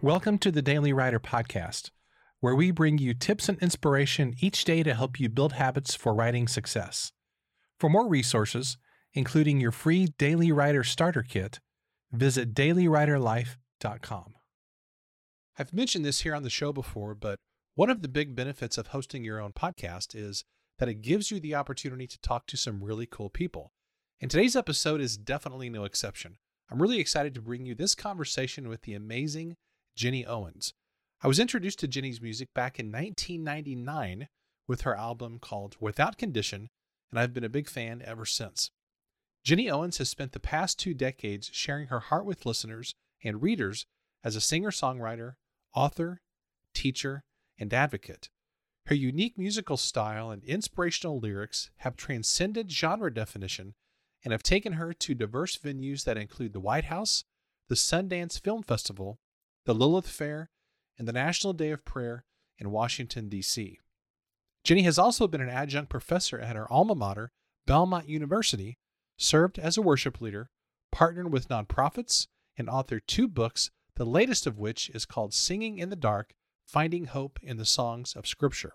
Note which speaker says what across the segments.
Speaker 1: Welcome to the Daily Writer Podcast, where we bring you tips and inspiration each day to help you build habits for writing success. For more resources, including your free Daily Writer Starter Kit, visit dailywriterlife.com. I've mentioned this here on the show before, but one of the big benefits of hosting your own podcast is that it gives you the opportunity to talk to some really cool people. And today's episode is definitely no exception. I'm really excited to bring you this conversation with the amazing Ginny Owens. I was introduced to Ginny's music back in 1999 with her album called Without Condition, and I've been a big fan ever since. Ginny Owens has spent the past two decades sharing her heart with listeners and readers as a singer songwriter, author, teacher, and advocate. Her unique musical style and inspirational lyrics have transcended genre definition and have taken her to diverse venues that include the White House, the Sundance Film Festival, the Lilith Fair, and the National Day of Prayer in Washington, D.C. Ginny has also been an adjunct professor at her alma mater, Belmont University, served as a worship leader, partnered with nonprofits, and authored two books, the latest of which is called Singing in the Dark Finding Hope in the Songs of Scripture.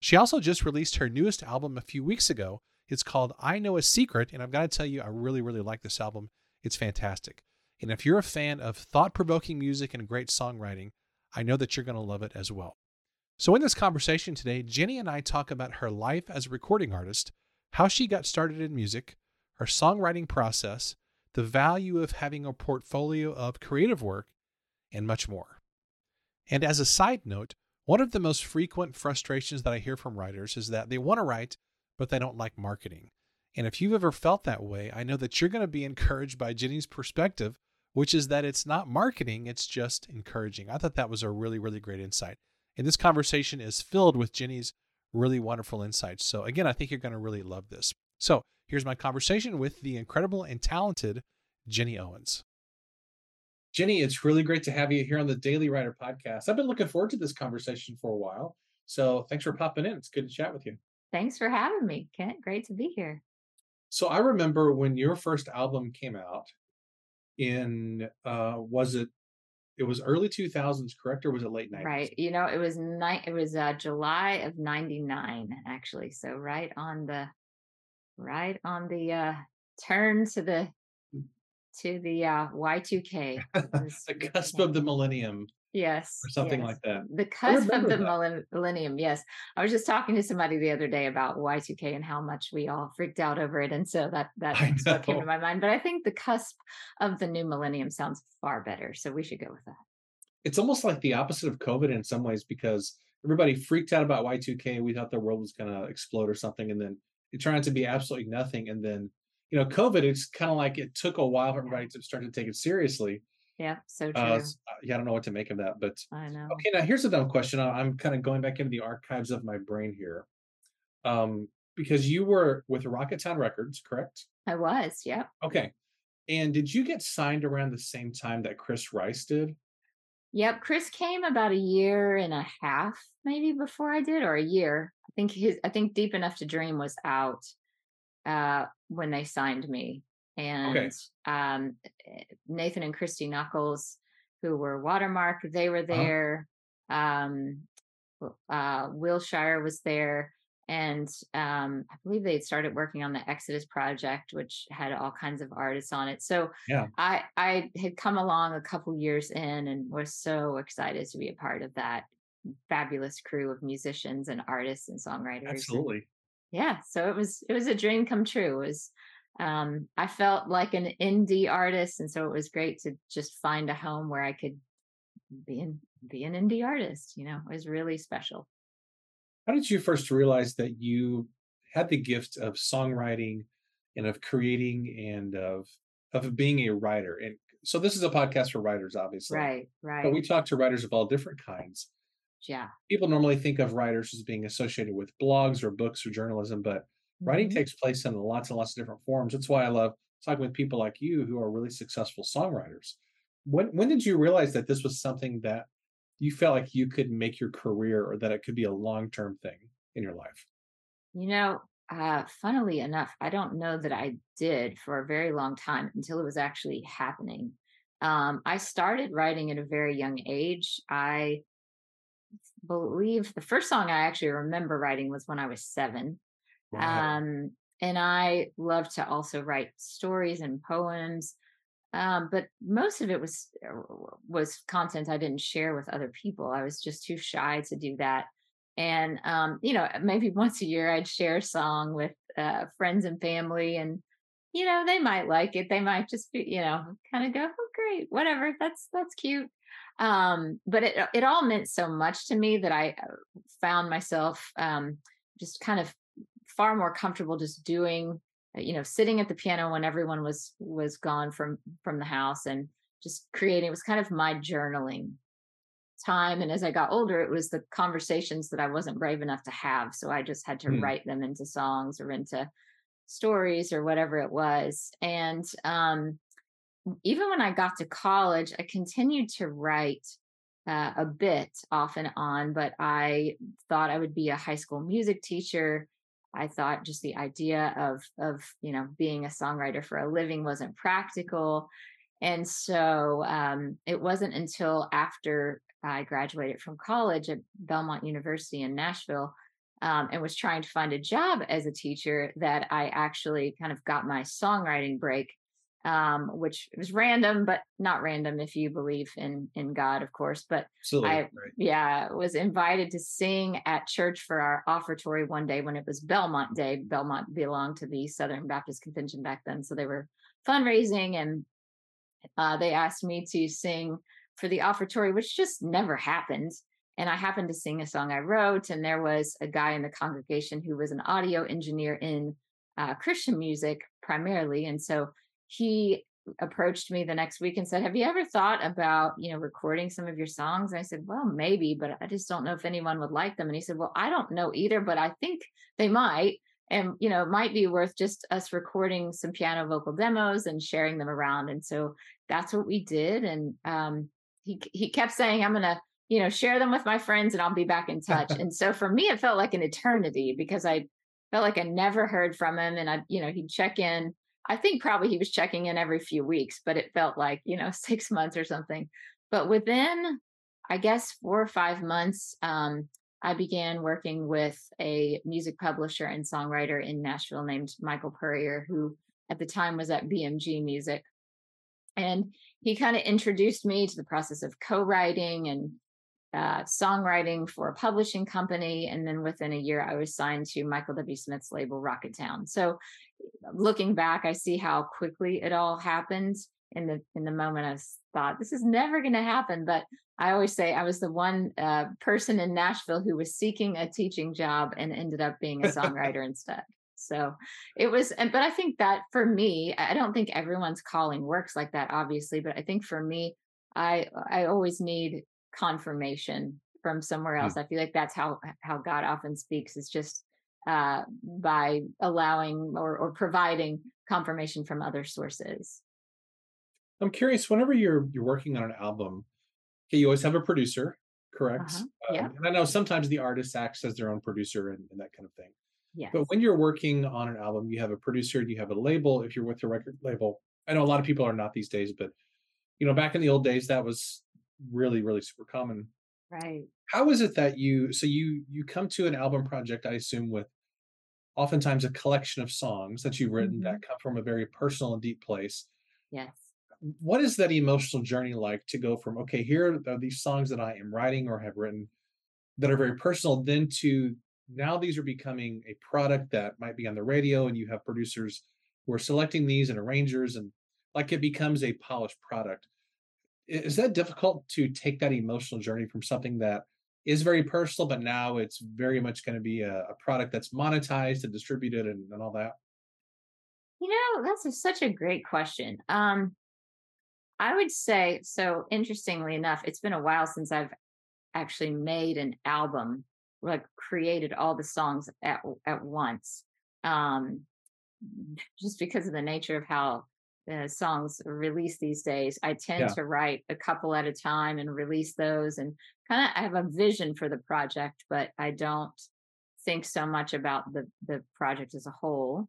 Speaker 1: She also just released her newest album a few weeks ago. It's called I Know a Secret, and I've got to tell you, I really, really like this album. It's fantastic. And if you're a fan of thought provoking music and great songwriting, I know that you're going to love it as well. So, in this conversation today, Ginny and I talk about her life as a recording artist, how she got started in music, her songwriting process, the value of having a portfolio of creative work, and much more. And as a side note, one of the most frequent frustrations that I hear from writers is that they want to write, but they don't like marketing. And if you've ever felt that way, I know that you're going to be encouraged by Ginny's perspective which is that it's not marketing, it's just encouraging. I thought that was a really, really great insight. And this conversation is filled with Ginny's really wonderful insights. So, again, I think you're going to really love this. So, here's my conversation with the incredible and talented Ginny Owens. Ginny, it's really great to have you here on the Daily Writer podcast. I've been looking forward to this conversation for a while. So, thanks for popping in. It's good to chat with you.
Speaker 2: Thanks for having me, Kent. Great to be here.
Speaker 1: So, I remember when your first album came out, in uh was it it was early 2000s correct or was it late 90s
Speaker 2: right you know it was night it was uh july of 99 actually so right on the right on the uh turn to the mm. to the uh y2k
Speaker 1: the cusp of the millennium
Speaker 2: Yes.
Speaker 1: Or something
Speaker 2: yes.
Speaker 1: like that.
Speaker 2: The cusp of the that. millennium. Yes. I was just talking to somebody the other day about Y2K and how much we all freaked out over it. And so that that's what came to my mind. But I think the cusp of the new millennium sounds far better. So we should go with that.
Speaker 1: It's almost like the opposite of COVID in some ways because everybody freaked out about Y2K. We thought the world was going to explode or something. And then it turned out to be absolutely nothing. And then, you know, COVID, it's kind of like it took a while for everybody to start to take it seriously.
Speaker 2: Yeah, so uh, true. Uh,
Speaker 1: yeah, I don't know what to make of that, but
Speaker 2: I know.
Speaker 1: Okay, now here's a dumb question. I'm kind of going back into the archives of my brain here, um, because you were with Rocketown Records, correct?
Speaker 2: I was. Yeah.
Speaker 1: Okay, and did you get signed around the same time that Chris Rice did?
Speaker 2: Yep, Chris came about a year and a half, maybe before I did, or a year. I think his. I think Deep Enough to Dream was out uh, when they signed me and okay. um, eh, Nathan and Christy Nockels, who were Watermark, they were uh-huh. there. Uh-huh. Um, uh, Wilshire was there, and um, I believe they had started working on the Exodus project, which had all kinds of artists on it. So yeah. I I had come along a couple years in and was so excited to be a part of that fabulous crew of musicians and artists and songwriters.
Speaker 1: Absolutely.
Speaker 2: And yeah, so it was it was a dream come true. It was um, I felt like an indie artist, and so it was great to just find a home where I could be an be an indie artist. You know, it was really special.
Speaker 1: How did you first realize that you had the gift of songwriting and of creating and of of being a writer? And so this is a podcast for writers, obviously.
Speaker 2: Right, right.
Speaker 1: But we talk to writers of all different kinds.
Speaker 2: Yeah.
Speaker 1: People normally think of writers as being associated with blogs or books or journalism, but Writing mm-hmm. takes place in lots and lots of different forms. That's why I love talking with people like you who are really successful songwriters. When when did you realize that this was something that you felt like you could make your career or that it could be a long-term thing in your life?
Speaker 2: You know, uh, funnily enough, I don't know that I did for a very long time until it was actually happening. Um, I started writing at a very young age. I believe the first song I actually remember writing was when I was seven. Wow. Um, and I love to also write stories and poems. Um, but most of it was uh, was content I didn't share with other people. I was just too shy to do that. And um, you know, maybe once a year I'd share a song with uh, friends and family, and you know, they might like it. They might just be, you know, kind of go, "Oh, great, whatever. That's that's cute." Um, but it it all meant so much to me that I uh, found myself um, just kind of far more comfortable just doing uh, you know sitting at the piano when everyone was was gone from from the house and just creating it was kind of my journaling time and as i got older it was the conversations that i wasn't brave enough to have so i just had to mm. write them into songs or into stories or whatever it was and um, even when i got to college i continued to write uh, a bit off and on but i thought i would be a high school music teacher I thought just the idea of of you know being a songwriter for a living wasn't practical, and so um, it wasn't until after I graduated from college at Belmont University in Nashville um, and was trying to find a job as a teacher that I actually kind of got my songwriting break um, which was random, but not random if you believe in in God, of course. But Absolutely, I, right. yeah, was invited to sing at church for our offertory one day when it was Belmont Day. Belmont belonged to the Southern Baptist Convention back then, so they were fundraising, and uh, they asked me to sing for the offertory, which just never happened. And I happened to sing a song I wrote, and there was a guy in the congregation who was an audio engineer in uh, Christian music primarily, and so he approached me the next week and said, "Have you ever thought about, you know, recording some of your songs?" And I said, "Well, maybe, but I just don't know if anyone would like them." And he said, "Well, I don't know either, but I think they might." And you know, it might be worth just us recording some piano vocal demos and sharing them around. And so that's what we did. And um, he he kept saying, "I'm gonna, you know, share them with my friends, and I'll be back in touch." and so for me, it felt like an eternity because I felt like I never heard from him, and I, you know, he'd check in I think probably he was checking in every few weeks, but it felt like, you know, six months or something. But within, I guess, four or five months, um, I began working with a music publisher and songwriter in Nashville named Michael Puryear, who at the time was at BMG Music. And he kind of introduced me to the process of co writing and uh, songwriting for a publishing company. And then within a year, I was signed to Michael W. Smith's label, Rocketown. So looking back, I see how quickly it all happened. In the in the moment, I thought this is never going to happen. But I always say I was the one uh, person in Nashville who was seeking a teaching job and ended up being a songwriter instead. So it was, and but I think that for me, I don't think everyone's calling works like that, obviously. But I think for me, I I always need confirmation from somewhere hmm. else. Mm. I feel like that's how how God often speaks. Is just uh, by allowing or, or providing confirmation from other sources.
Speaker 1: I'm curious. Whenever you're you're working on an album, okay, you always have a producer, correct? Uh-huh. Yeah. Um, and I know sometimes the artist acts as their own producer and, and that kind of thing.
Speaker 2: Yeah.
Speaker 1: But when you're working on an album, you have a producer, you have a label. If you're with a record label, I know a lot of people are not these days, but you know, back in the old days, that was really, really super common.
Speaker 2: Right.
Speaker 1: How is it that you so you you come to an album project, I assume, with oftentimes a collection of songs that you've written mm-hmm. that come from a very personal and deep place.
Speaker 2: Yes.
Speaker 1: What is that emotional journey like to go from, okay, here are these songs that I am writing or have written that are very personal, then to now these are becoming a product that might be on the radio and you have producers who are selecting these and arrangers and like it becomes a polished product. Is that difficult to take that emotional journey from something that is very personal, but now it's very much going to be a, a, product that's monetized and distributed and, and all that?
Speaker 2: You know, that's a, such a great question. Um, I would say so. Interestingly enough, it's been a while since I've actually made an album, like created all the songs at at once. Um, just because of the nature of how uh, songs released these days. I tend yeah. to write a couple at a time and release those and kind of I have a vision for the project, but I don't think so much about the the project as a whole.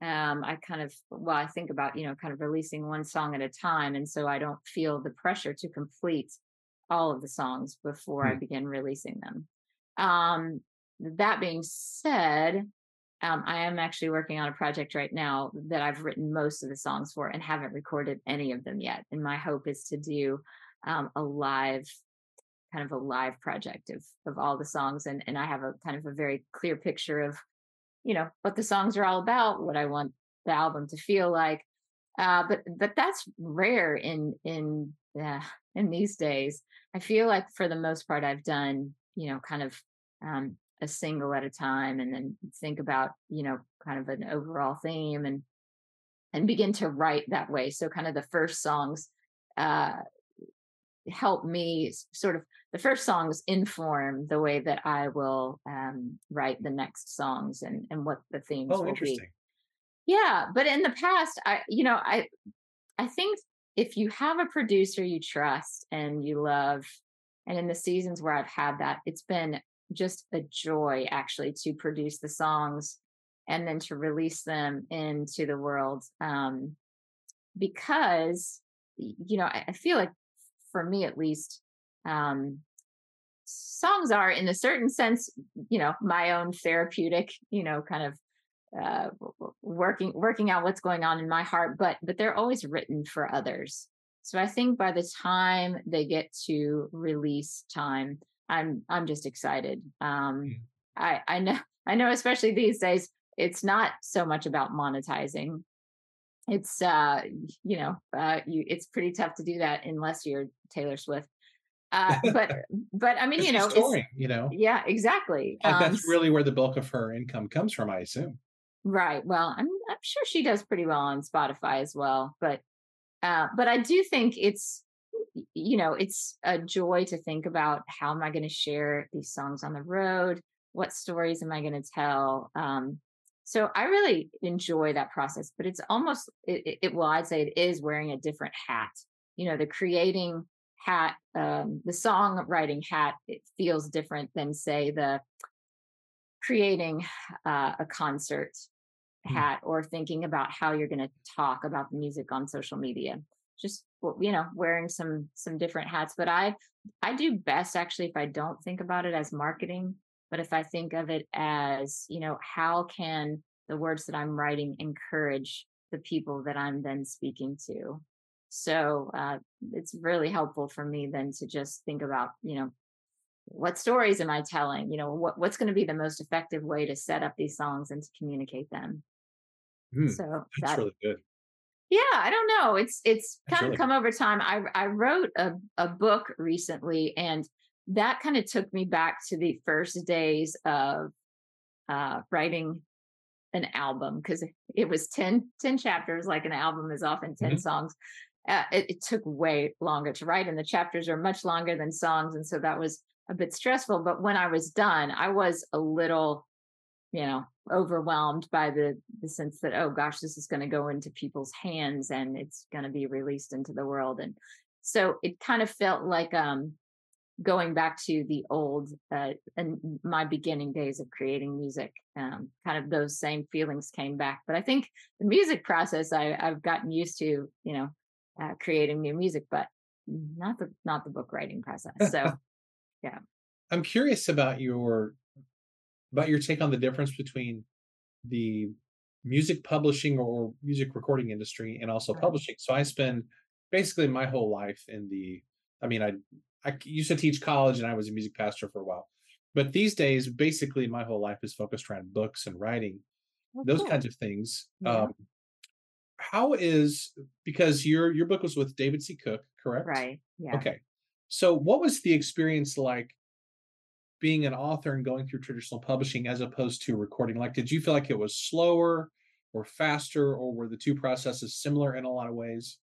Speaker 2: um, I kind of, well, I think about, you know, kind of releasing one song at a time. And so I don't feel the pressure to complete all of the songs before I
Speaker 1: Hmm.
Speaker 2: begin releasing them. Um, that being said, um, I am actually working on a project right now that I've written most of the songs for and haven't recorded any of them yet. And my hope is to do um, a live, kind of a live project of of all the songs. And and I have a kind of a very clear picture of, you know, what the songs are all about, what I want the album to feel like. Uh, but but that's rare in in uh, in these days. I feel like for the most part, I've done you know kind of um, a single at a time, and then think about you know kind of an overall theme and and begin to write that way. So kind of the first songs uh, help me sort of the first songs inform the way that I will um, write the next songs and and what the themes
Speaker 1: Oh,
Speaker 2: will be.
Speaker 1: interesting.
Speaker 2: Yeah, but in the past, I you know, I I think if you have a producer you trust and you love, and in the seasons where I've had that, it's been just a joy actually to produce the songs and then to release them into the world. Um, because you know, I, I feel like for me at least, um, songs are in a certain sense, you know, my own therapeutic, you know, kind of uh working working out what's going on in my heart but but they're always written for others so i think by the time they get to release time i'm i'm just excited um i i know i know especially these days it's not so much about monetizing it's uh you know uh you it's pretty tough to do that unless you're taylor swift uh but but i mean you know
Speaker 1: you know.
Speaker 2: yeah exactly um
Speaker 1: that's really where the bulk of her income comes from, I assume.
Speaker 2: Right. Well, I'm I'm sure she does pretty well on Spotify as well, but uh but I do think it's you know, it's a joy to think about how am I going to share these songs on the road? What stories am I going to tell? Um so I really enjoy that process, but it's almost it, it well, I'd say it is wearing a different hat. You know, the creating hat, um, the songwriting hat, it feels different than say the creating uh, a concert
Speaker 1: Hmm.
Speaker 2: hat or thinking about how you're going to talk about the music on social media just you know wearing some some different hats but i i do best actually if i don't think about it as marketing but if i think of it as you know how can the words that i'm writing encourage the people that i'm then speaking to so uh, it's really helpful for me then to just think about you know what stories am I telling? You know, what what's going to be the most effective way to set up these songs and to communicate them?
Speaker 1: Hmm,
Speaker 2: So
Speaker 1: that's
Speaker 2: that
Speaker 1: really good.
Speaker 2: Yeah, I don't know. It's it's kind
Speaker 1: really
Speaker 2: of come over time. I I wrote a a book recently and that kind of took me back to the first days of uh writing an album because it was 10, 10 chapters like an album is often 10
Speaker 1: Mhm.
Speaker 2: songs uh, it, it took way longer to write and the chapters are much longer than songs and so that was a bit stressful but when i was done i was a little you know overwhelmed by the the sense that oh gosh this is going to go into people's hands and it's going to be released into the world. And so it kind of felt like um going back to the old uh and my beginning days of creating music um kind of those same feelings came back. But i think the music process i i've gotten used to you know uh, creating new music but not the not the book writing process. So yeah.
Speaker 1: I'm curious about your about your take on the difference between the music publishing or music recording industry and also
Speaker 2: Right.
Speaker 1: publishing. So I spend basically my whole life in the I mean I I used to teach college and I was a music pastor for a while. But these days basically my whole life is focused around books and writing,
Speaker 2: well,
Speaker 1: those
Speaker 2: cool.
Speaker 1: kinds of things.
Speaker 2: Yeah.
Speaker 1: Um how is because your your book was with David C. Cook, correct?
Speaker 2: right yeah
Speaker 1: Okay. So what was the experience like being an author and going through traditional publishing as opposed to recording? Like, did you feel like it was slower or faster, or were the two processes similar in a lot of ways?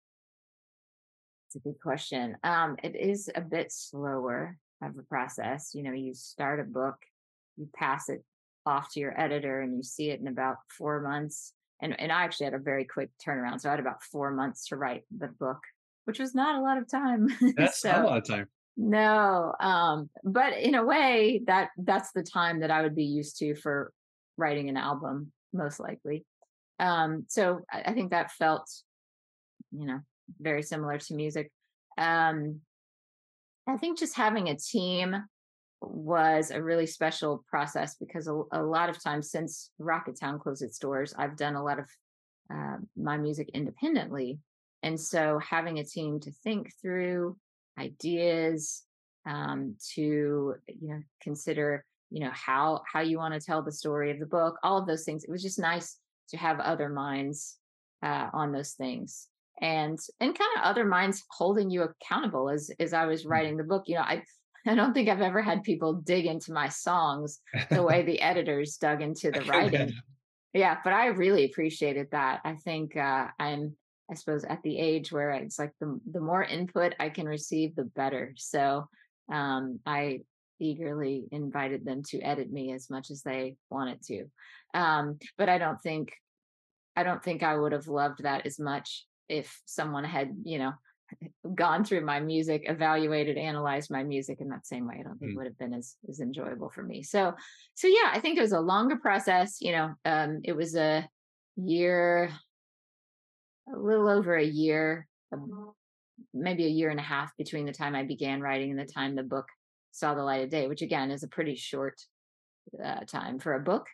Speaker 2: It's a good question. Um, it is a bit slower of a process. You know, you start a book, you pass it off to your editor, and you see it in about four months. And and I actually had a very quick turnaround, so I had about four months to write the book, which was not a lot of time.
Speaker 1: That's not a lot of time.
Speaker 2: No, um, but in a way, that that's the time that I would be used to for writing an album, most likely. Um, so I, I think that felt, you know, very similar to music. Um, I think just having a team was a really special process because a, a lot of times since Rocketown closed its doors, I've done a lot of uh, my music independently. And so having a team to think through ideas, um, to you know consider you know how how you want to tell the story of the book, all of those things. It was just nice to have other minds uh, on those things and and kind of other minds holding you accountable as as I was mm. writing the book. You know, I I don't think I've ever had people dig into my songs the way the editors dug into the writing. Yeah, but I really appreciated that. I think uh, I'm I suppose at the age where it's like the the more input I can receive, the better. So um, I eagerly invited them to edit me as much as they wanted to. Um, but I don't think I don't think I would have loved that as much if someone had, you know, gone through my music, evaluated, analyzed my music in that same way. I don't think mm. it would have been as as enjoyable for me. So so yeah, I think it was a longer process. You know, um, it was a year, a little over a year, um, maybe a year and a half between the time I began writing and the time the book saw the light of day, which again is a pretty short uh, time for a book.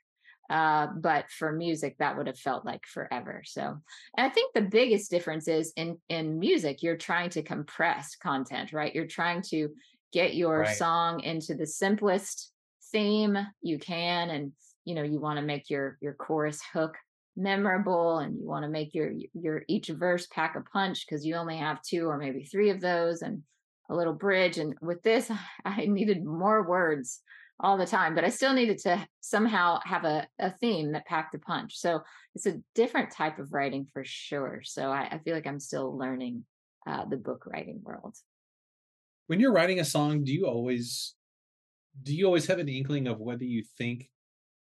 Speaker 2: Uh, but for music, that would have felt like forever. So, I think the biggest difference is in in music, you're trying to compress content, right? You're trying to get your right. song into the simplest theme you can, and you know you want to make your your chorus hook memorable, and you want to make your your each verse pack a punch because you only have two or maybe three of those, and a little bridge. And with this, I needed more words all the time, but I still needed to somehow have a, a theme that packed a punch. So it's a different type of writing for sure. So I, I feel like I'm still learning uh, the book writing world.
Speaker 1: When you're writing a song, do you always do you always have an inkling of whether you think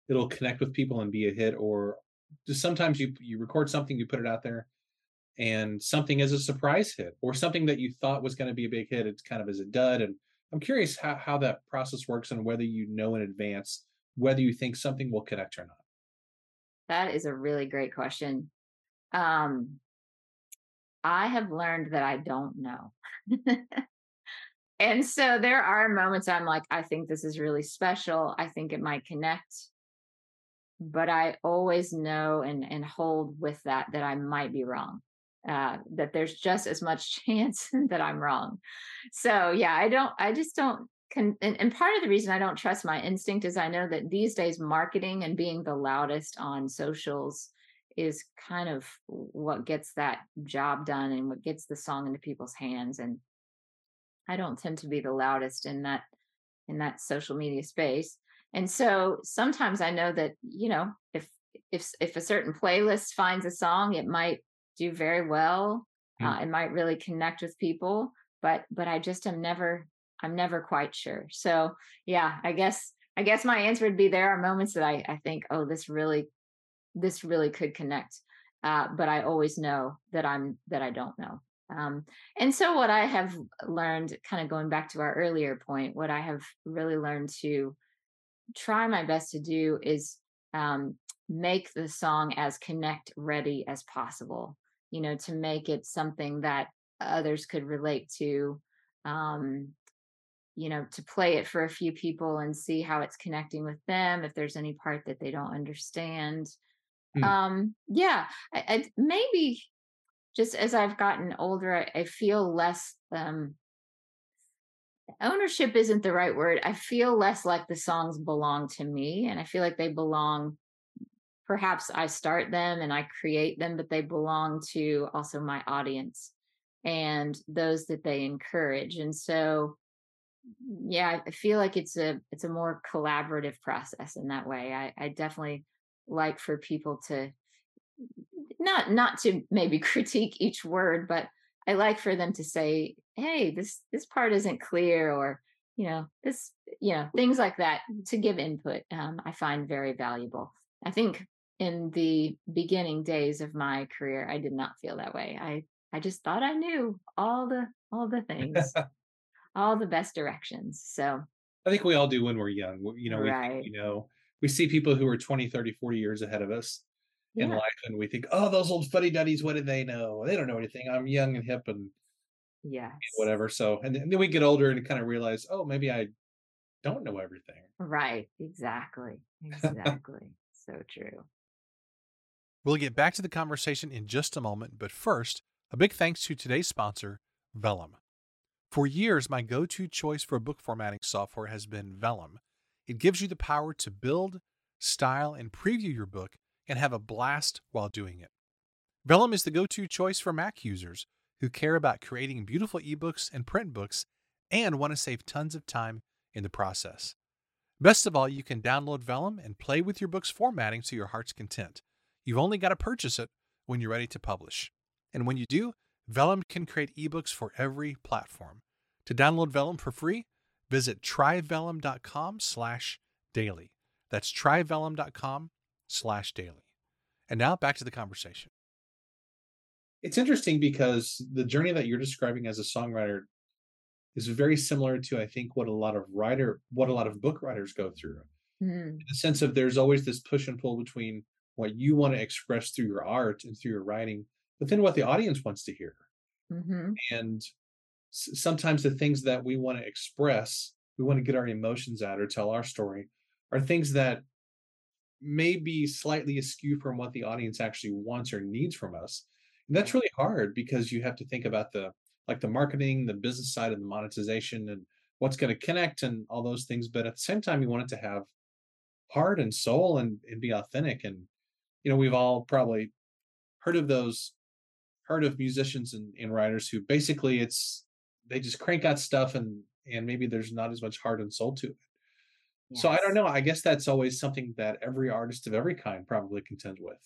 Speaker 1: it'll connect with people and be a hit, or sometimes you you record something, you put it out there, and something is a surprise hit, or something that you thought was going to be a big hit, it's kind of as a dud, and I'm curious how, how that process works and whether you know in advance whether you think something will connect or not.
Speaker 2: That is a really great question. Um, I have learned that I don't know. and so there are moments I'm like, I think this is really special. I think it might connect. But I always know and, and hold with that that I might be wrong uh, that there's just as much chance that I'm wrong. So yeah, I don't, I just don't. Con- and, and part of the reason I don't trust my instinct is I know that these days marketing and being the loudest on socials is kind of what gets that job done and what gets the song into people's hands. And I don't tend to be the loudest in that in that social media space. And so sometimes I know that, you know, if if if a certain playlist finds a song, it might do very well. Mm. Uh, it might really connect with people, but but I just am never I'm never quite sure. So yeah, I guess I guess my answer would be there are moments that I I think oh this really this really could connect, uh, but I always know that I'm that I don't know. Um, and so what I have learned, kind of going back to our earlier point, what I have really learned to try my best to do is um, make the song as connect ready as possible you know to make it something that others could relate to um you know to play it for a few people and see how it's connecting with them if there's any part that they don't understand mm. um yeah I, I, maybe just as i've gotten older I, I feel less um ownership isn't the right word i feel less like the songs belong to me and i feel like they belong perhaps I start them and I create them, but they belong to also my audience and those that they encourage. And so, yeah, I feel like it's a it's a more collaborative process in that way. I, I definitely like for people to not not to maybe critique each word, but I like for them to say, "Hey, this this part isn't clear," or you know, this you know things like that to give input. Um, I find very valuable. I think in the beginning days of my career i did not feel that way i i just thought i knew all the all the things all the best directions so
Speaker 1: i think we all do when we're young you know right. we you know we see people who are 20 30 40 years ahead of us in
Speaker 2: Yeah.
Speaker 1: life, and we think, "Oh, those old fuddy duddies, what do they know? They don't know anything. I'm young and hip and
Speaker 2: yeah,
Speaker 1: whatever." So, and then, then we get older and kind of realize, "Oh, maybe I don't know everything."
Speaker 2: Right. Exactly. Exactly. So true.
Speaker 1: We'll get back to the conversation in just a moment, but first, a big thanks to today's sponsor, Vellum. For years, my go to choice for book formatting software has been Vellum. It gives you the power to build, style, and preview your book and have a blast while doing it. Vellum is the go to choice for Mac users who care about creating beautiful ebooks and print books and want to save tons of time in the process. Best of all, you can download Vellum and play with your book's formatting to your heart's content. You've only got to purchase it when you're ready to publish. And when you do, Vellum can create ebooks for every platform. To download Vellum for free, visit tryvellum.com slash daily. That's tryvellum.com slash daily. And now back to the conversation. It's interesting because the journey that you're describing as a songwriter is very similar to, I think, what a lot of writer, what a lot of book writers go through.
Speaker 2: Mm,
Speaker 1: In the sense of there's always this push and pull between what you want to express through your art and through your writing, but then what the audience wants to hear.
Speaker 2: hmm
Speaker 1: And sometimes the things that we want to express, we want to get our emotions out or tell our story, are things that may be slightly askew from what the audience actually wants or needs from us. And that's really hard because you have to think about the like the marketing, the business side, and the monetization, and what's going to connect and all those things. But at the same time, you want it to have heart and soul and, and be authentic. And you know, we've all probably heard of those, heard of musicians and, and writers who basically it's they just crank out stuff and and maybe there's not as much heart and soul to it. So I don't know. I guess that's always something that every artist of every kind probably contends with.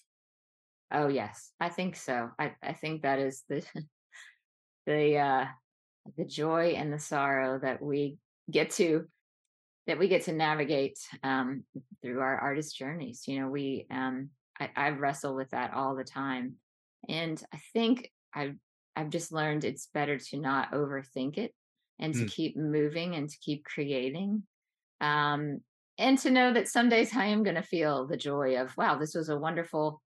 Speaker 2: Oh, yes. I think so. I, I think that is the the uh the joy and the sorrow that we get to that we get to navigate um through our artist journeys. You know, we um I, I wrestle with that all the time. And I think I've I've just learned it's better to not overthink it and to
Speaker 1: Mm,
Speaker 2: keep moving and to keep creating. Um and to know that some days I am going to feel the joy of, wow, this was a wonderful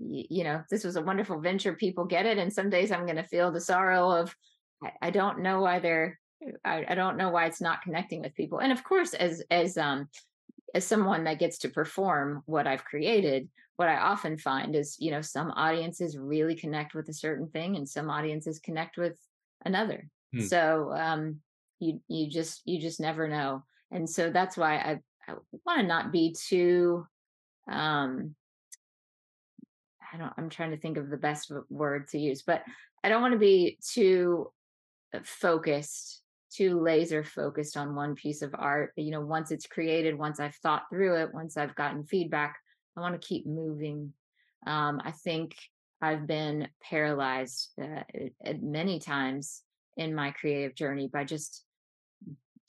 Speaker 2: you know, this was a wonderful venture. People get it. And some days I'm going to feel the sorrow of, I, I don't know why they're, I, I don't know why it's not connecting with people. And of course, as, as, um, as someone that gets to perform what I've created, what I often find is, you know, some audiences really connect with a certain thing and some audiences connect with another.
Speaker 1: mm.
Speaker 2: So, um, you, you just, you just never know. And so that's why I, I want to not be too, um, I don't, I'm trying to think of the best word to use, but I don't want to be too uh, focused, too laser focused on one piece of art. You know, once it's created, once I've thought through it, once I've gotten feedback, I want to keep moving. Um, I think I've been paralyzed uh, many times in my creative journey by just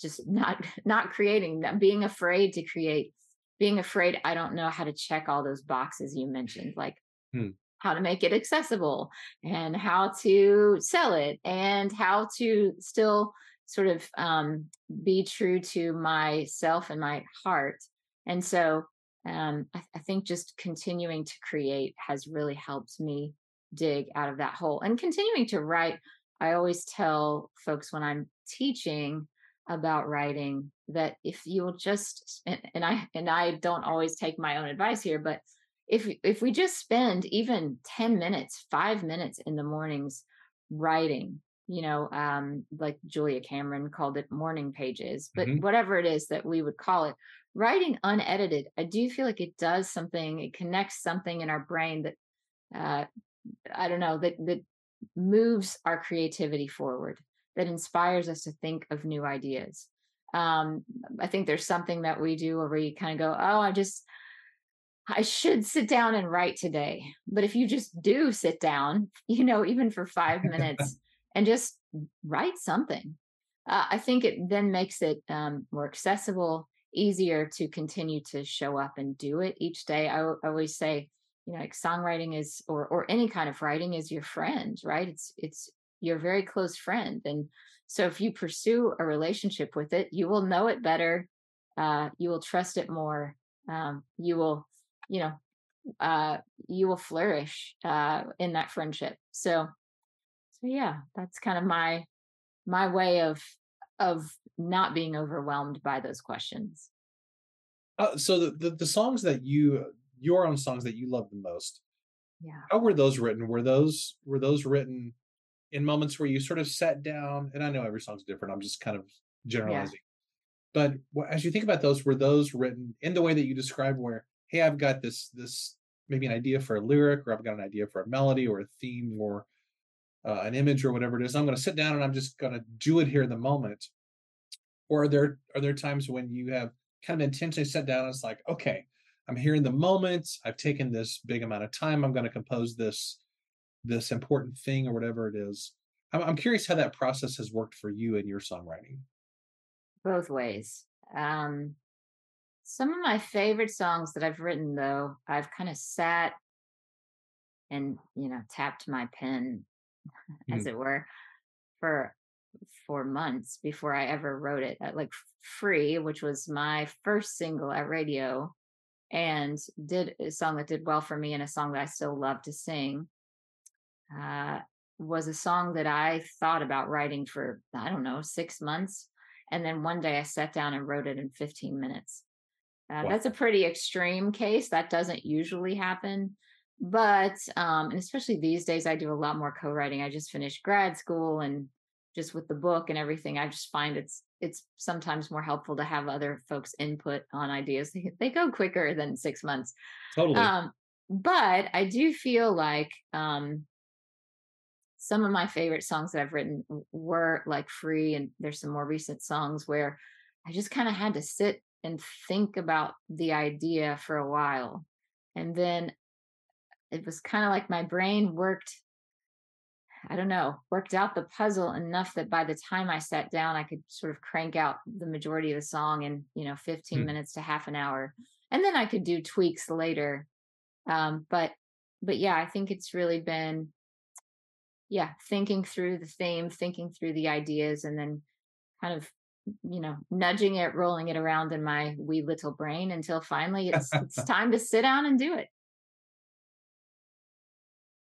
Speaker 2: just not not creating not being afraid to create being afraid i don't know how to check all those boxes you mentioned like
Speaker 1: Mm.
Speaker 2: how to make it accessible and how to sell it and how to still sort of um, be true to myself and my heart and so um, I, I think just continuing to create has really helped me dig out of that hole and continuing to write i always tell folks when i'm teaching about writing that if you'll just and, and i and i don't always take my own advice here but if if we just spend even 10 minutes 5 minutes in the mornings writing you know um like julia cameron called it morning pages but
Speaker 1: Mhm.
Speaker 2: whatever it is that we would call it writing unedited i do feel like it does something it connects something in our brain that uh i don't know that that moves our creativity forward that inspires us to think of new ideas um i think there's something that we do where we kind of go oh i just I should sit down and write today. But if you just do sit down, you know, even for five minutes and just write something, uh, I think it then makes it um, more accessible, easier to continue to show up and do it each day. I, I always say, you know, like songwriting is, or or any kind of writing is your friend, right? It's it's your very close friend, and so if you pursue a relationship with it, you will know it better. Uh, you will trust it more. Um, you will you know uh, you will flourish uh, in that friendship. So, so yeah, that's kind of my my way of of not being overwhelmed by those questions.
Speaker 1: Uh, so the, the, the songs that you your own songs that you love the most,
Speaker 2: Yeah.
Speaker 1: how were those written? Were those were those written in moments where you sort of sat down? And I know every song's different. I'm just kind of generalizing. But as you think about those, were those written in the way that you described, where hey, I've got this this maybe an idea for a lyric, or I've got an idea for a melody, or a theme, or uh, an image, or whatever it is. I'm going to sit down and I'm just going to do it here in the moment. Or are there are there times when you have kind of intentionally sat down and it's like, okay, I'm here in the moment. I've taken this big amount of time. I'm going to compose this this important thing or whatever it is. I'm, I'm curious how that process has worked for you in your songwriting.
Speaker 2: both ways. Um, some of my favorite songs that I've written, though, I've kind of sat and you know tapped my pen, as
Speaker 1: Mm.
Speaker 2: it were, for for months before I ever wrote it. Like "Free," which was my first single at radio, and did a song that did well for me, and a song that I still love to sing. Uh, was a song that I thought about writing for I don't know six months, and then one day I sat down and wrote it in 15 minutes. Uh,
Speaker 1: Wow.
Speaker 2: that's a pretty extreme case. That doesn't usually happen. But, um, and especially these days, I do a lot more co-writing. I just finished grad school and just with the book and everything, I just find it's it's sometimes more helpful to have other folks' input on ideas. They, they go quicker than six months.
Speaker 1: Totally.
Speaker 2: Um, but I do feel like um, some of my favorite songs that I've written were like free, and there's some more recent songs where I just kind of had to sit and think about the idea for a while. And then it was kind of like my brain worked, I don't know, worked out the puzzle enough that by the time I sat down, I could sort of crank out the majority of the song in, you know, 15
Speaker 1: Hmm.
Speaker 2: minutes to half an hour. And then I could do tweaks later. Um, but but yeah, I think it's really been yeah, thinking through the theme, thinking through the ideas, and then kind of you know nudging it, rolling it around in my wee little brain until finally it's it's time to sit down and do it.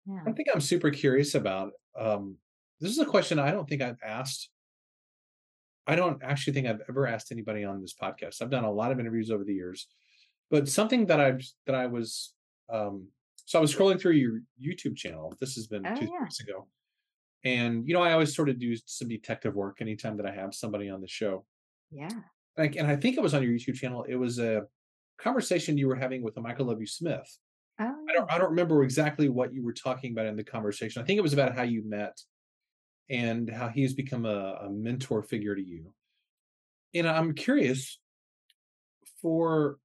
Speaker 2: Yeah.
Speaker 1: I think I'm super curious about. Um, this is a question I don't think I've asked. I don't actually think I've ever asked anybody on this podcast. I've done a lot of interviews over the years, but something that I've that I was um, so I was scrolling through your YouTube channel. This has been
Speaker 2: Oh,
Speaker 1: two
Speaker 2: yeah.
Speaker 1: weeks ago, and you know I always sort of do some detective work anytime that I have somebody on the show.
Speaker 2: Yeah.
Speaker 1: Like, and I think it was on your YouTube channel. It was a conversation you were having with Michael W. Smith.
Speaker 2: Oh,
Speaker 1: I don't I don't remember exactly what you were talking about in the conversation. I think it was about how you met and how he's become a, a mentor figure to you. And I'm curious for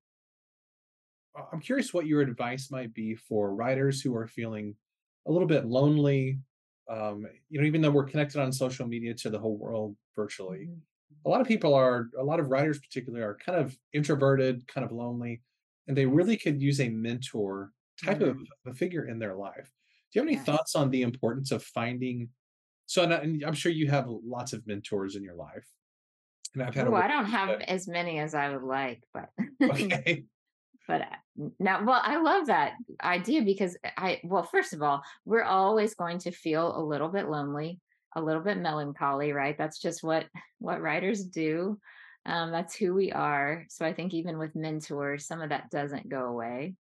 Speaker 1: uh, I'm curious what your advice might be for writers who are feeling a little bit lonely. Um, you know, even though we're connected on social media to the whole world virtually,
Speaker 2: Mhm.
Speaker 1: a lot of people are a lot of writers particularly are kind of introverted kind of lonely and they really could use a mentor type of a figure in their life do you have any
Speaker 2: Yes.
Speaker 1: thoughts on the importance of finding so and i'm sure you have lots of mentors in your life and i've had
Speaker 2: Oh, I don't have as many as I would like, but
Speaker 1: okay
Speaker 2: but uh, now well i love that idea because i well first of all we're always going to feel a little bit lonely a little bit melancholy right? That's just what what writers do um, that's who we are. So i think even with mentors some of that doesn't go away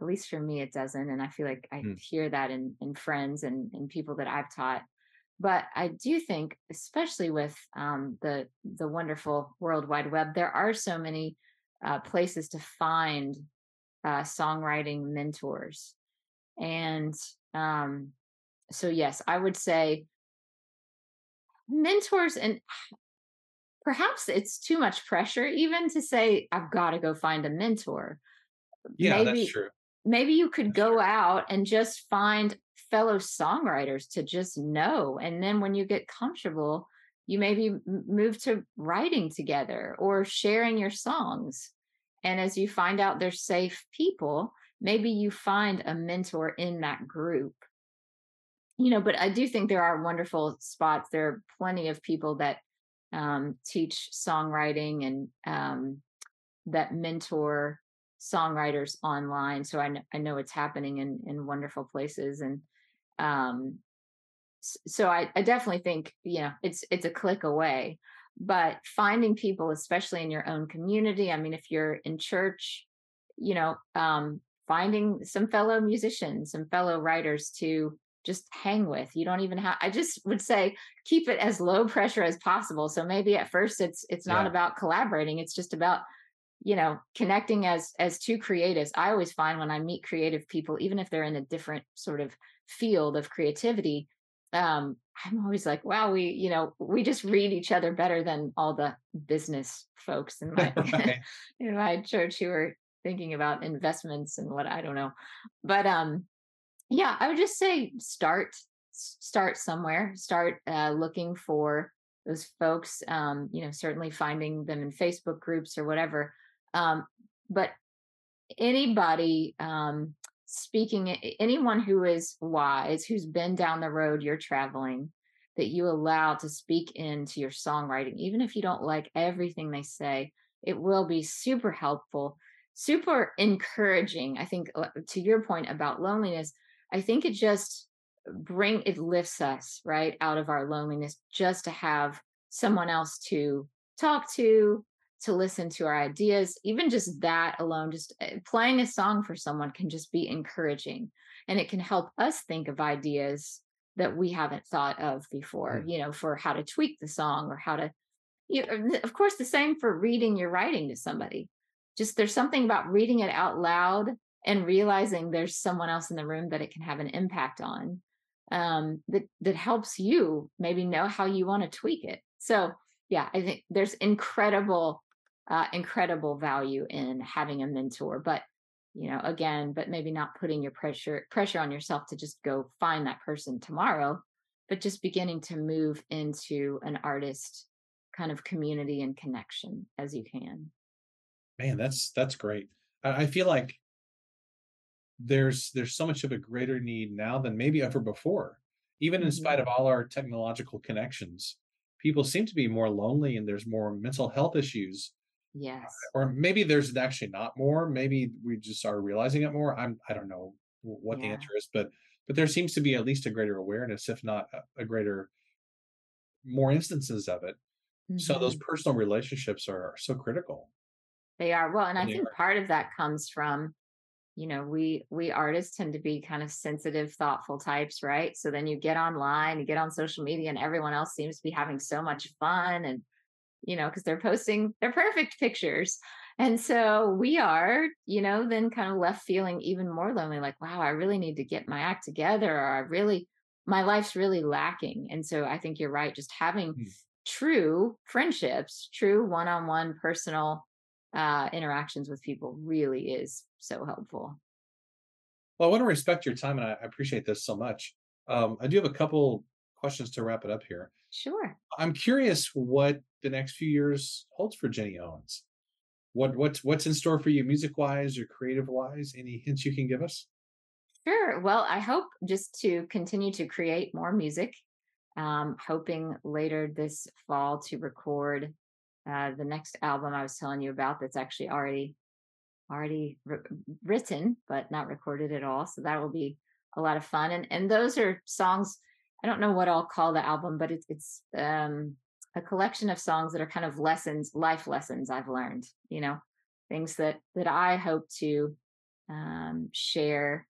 Speaker 2: at least for me it doesn't and i feel like i
Speaker 1: Hmm.
Speaker 2: hear that in in friends and and people that i've taught. But i do think especially with um, the the wonderful world wide web there are so many uh, places to find uh, songwriting mentors. And um, so, yes, I would say mentors, and perhaps it's too much pressure even to say, I've got to go find a mentor.
Speaker 1: yeah
Speaker 2: maybe,
Speaker 1: that's true
Speaker 2: maybe you could
Speaker 1: That's
Speaker 2: go
Speaker 1: true.
Speaker 2: out and just find fellow songwriters to just know. And then when you get comfortable, you maybe move to writing together or sharing your songs. And as you find out they're safe people, maybe you find a mentor in that group. You know, but I do think there are wonderful spots. There are plenty of people that um, teach songwriting and um, that mentor songwriters online. So I know, I know it's happening in, in wonderful places. And, um, so I, I definitely think, you know, it's, it's a click away, but finding people, especially in your own community. I mean, if you're in church, you know, um, finding some fellow musicians, some fellow writers to just hang with. You don't even have I just would say keep it as low pressure as possible. So maybe at first it's it's not
Speaker 1: Yeah.
Speaker 2: about collaborating, it's just about you know connecting as as two creatives. I always find when I meet creative people even if they're in a different sort of field of creativity um I'm always like wow we you know we just read each other better than all the business folks in my
Speaker 1: right.
Speaker 2: in my church who are thinking about investments and what I don't know. But um yeah, I would just say start start somewhere. Start uh, looking for those folks. Um, you know, certainly finding them in Facebook groups or whatever. Um, but anybody um, speaking, anyone who is wise, who's been down the road you're traveling, that you allow to speak into your songwriting, even if you don't like everything they say, it will be super helpful, super encouraging. I think uh, to your point about loneliness, I think it just bring it lifts us right out of our loneliness just to have someone else to talk to to listen to our ideas even just that alone just uh, playing a song for someone can just be encouraging and it can help us think of ideas that we haven't thought of before
Speaker 1: Mm.
Speaker 2: you know for how to tweak the song or how to you know, of course the same for reading your writing to somebody just there's something about reading it out loud and realizing there's someone else in the room that it can have an impact on um, that that helps you maybe know how you want to tweak it. So yeah, I think there's incredible, uh, incredible value in having a mentor. But you know, again, but maybe not putting your pressure pressure on yourself to just go find that person tomorrow, but just beginning to move into an artist kind of community and connection as you can.
Speaker 1: Man, that's that's great. I, I feel like there's there's so much of a greater need now than maybe ever before. Even in spite of all our technological connections, people seem to be more lonely and there's more mental health issues.
Speaker 2: Yes.
Speaker 1: Or maybe there's actually not more. Maybe we just are realizing it more. I'm I don't know wh- what the answer is, but but there seems to be at least a greater awareness, if not a, a greater more instances of it. So those
Speaker 2: hmm
Speaker 1: personal relationships are, are so critical.
Speaker 2: They are well, and I
Speaker 1: And they
Speaker 2: think
Speaker 1: are.
Speaker 2: part of that comes from you know we we artists tend to be kind of sensitive thoughtful types right so then you get online you get on social media and everyone else seems to be having so much fun and you know because they're posting their perfect pictures and so we are you know then kind of left feeling even more lonely like wow i really need to get my act together or i really my life's really lacking and so i think you're right just having
Speaker 1: Hmm.
Speaker 2: true friendships true one-on-one personal uh interactions with people really is so helpful
Speaker 1: Well, I want to respect your time, and I I appreciate this so much. Um, I do have a couple questions to wrap it up here.
Speaker 2: Sure.
Speaker 1: I'm curious what the next few years holds for Ginny Owens. What what's what's in store for you, music wise or creative wise? Any hints you can give us?
Speaker 2: Sure. Well, I hope just to continue to create more music. Um, hoping later this fall to record uh, the next album I was telling you about that's actually already already wr- written but not recorded at all. So that will be a lot of fun. And and those are songs. I don't know what I'll call the album, but it's it's um, a collection of songs that are kind of lessons, life lessons I've learned. You know, things that that I hope to um, share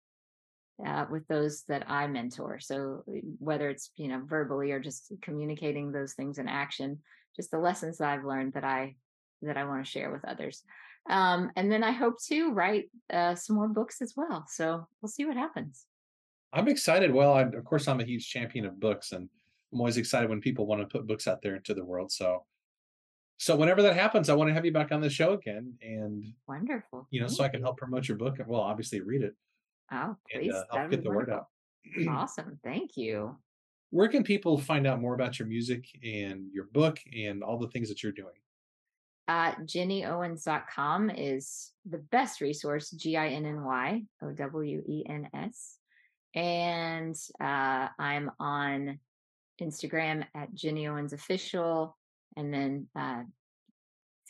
Speaker 2: uh, with those that I mentor. So uh, whether it's you know verbally or just communicating those things in action, just the lessons that I've learned that I that I want to share with others. Um, and then I hope to write uh, some more books as well. So we'll see what happens.
Speaker 1: I'm excited. Well, I, of course, I'm a huge champion of books, and I'm always excited when people want to put books out there into the world. So, so whenever that happens, I want to have you back on the show again, and
Speaker 2: Wonderful.
Speaker 1: you know,
Speaker 2: Thank
Speaker 1: so I can help promote your book. Well, obviously, read it
Speaker 2: Oh,
Speaker 1: and
Speaker 2: please.
Speaker 1: uh, help get the word out.
Speaker 2: Awesome. Thank you.
Speaker 1: Where can people find out more about your music and your book and all the things that you're doing?
Speaker 2: Uh, GinnyOwens.com is the best resource, G I N N Y O W E N S. And uh, I'm on Instagram at Ginny Owens Official, and then uh,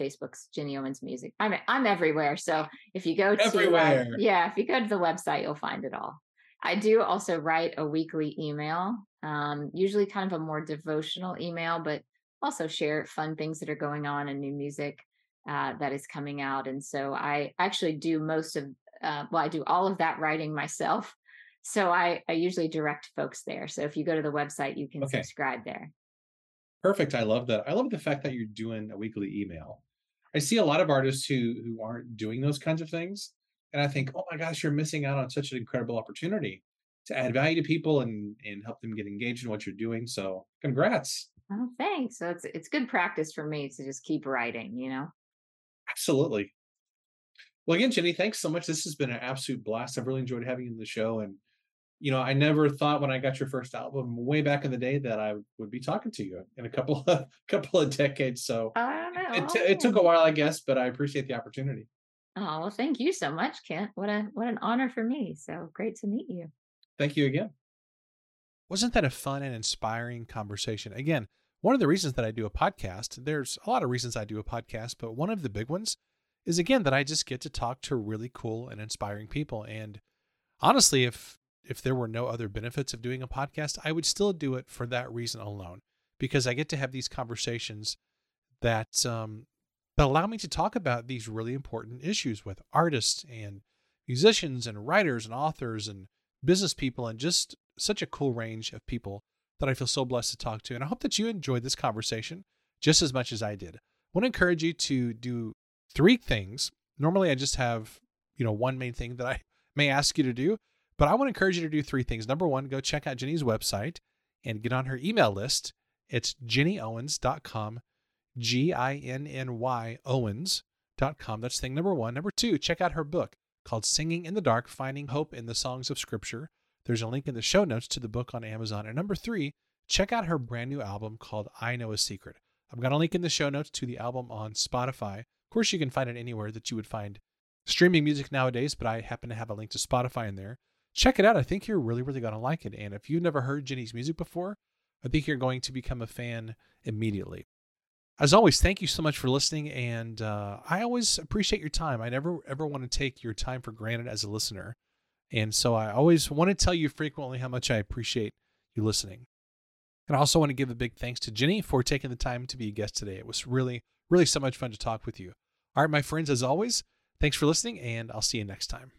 Speaker 2: Facebook's Ginny Owens Music. I'm I'm everywhere. So if you go to
Speaker 1: everywhere,
Speaker 2: uh, yeah, if you go to the website, you'll find it all. I do also write a weekly email, um, usually kind of a more devotional email, but also share fun things that are going on and new music uh, that is coming out. And so I actually do most of, uh, well, I do all of that writing myself. So I, I usually direct folks there. So if you go to the website, you can okay. subscribe there.
Speaker 1: Perfect. I love that. I love the fact that you're doing a weekly email. I see a lot of artists who who aren't doing those kinds of things, and I think, oh my gosh, you're missing out on such an incredible opportunity to add value to people and and help them get engaged in what you're doing. So, congrats.
Speaker 2: Oh, thanks. So it's it's good practice for me to just keep writing. You know.
Speaker 1: Absolutely. Well, again, Ginny, thanks so much. This has been an absolute blast. I've really enjoyed having you in the show, and you know, I never thought when I got your first album way back in the day that I would be talking to you in a couple of couple of decades. So it, t- it took a while, I guess, but I appreciate the opportunity.
Speaker 2: Oh well, thank you so much, Kent. What a what an honor for me. So great to meet you.
Speaker 1: Thank you again. Wasn't that a fun and inspiring conversation? Again, one of the reasons that I do a podcast, there's a lot of reasons I do a podcast, but one of the big ones is again that I just get to talk to really cool and inspiring people. And honestly, if if there were no other benefits of doing a podcast, I would still do it for that reason alone, because I get to have these conversations that um, that allow me to talk about these really important issues with artists and musicians and writers and authors and business people and just such a cool range of people that I feel so blessed to talk to. And I hope that you enjoyed this conversation just as much as I did. I want to encourage you to do three things. Normally, I just have, you know, one main thing that I may ask you to do, but I want to encourage you to do three things. Number one, go check out Ginny's website and get on her email list. It's ginnyowens.com, G I N N Y Owens.com. That's thing number one. Number two, check out her book called Singing in the Dark Finding Hope in the Songs of Scripture. There's a link in the show notes to the book on Amazon. And number three, check out her brand new album called I Know a Secret. I've got a link in the show notes to the album on Spotify. Of course, you can find it anywhere that you would find streaming music nowadays, but I happen to have a link to Spotify in there check it out. I think you're really, really going to like it. And if you've never heard Ginny's music before, I think you're going to become a fan immediately. As always, thank you so much for listening. And uh, I always appreciate your time. I never, ever want to take your time for granted as a listener. And so I always want to tell you frequently how much I appreciate you listening. And I also want to give a big thanks to Ginny for taking the time to be a guest today. It was really, really so much fun to talk with you. All right, my friends, as always, thanks for listening, and I'll see you next time.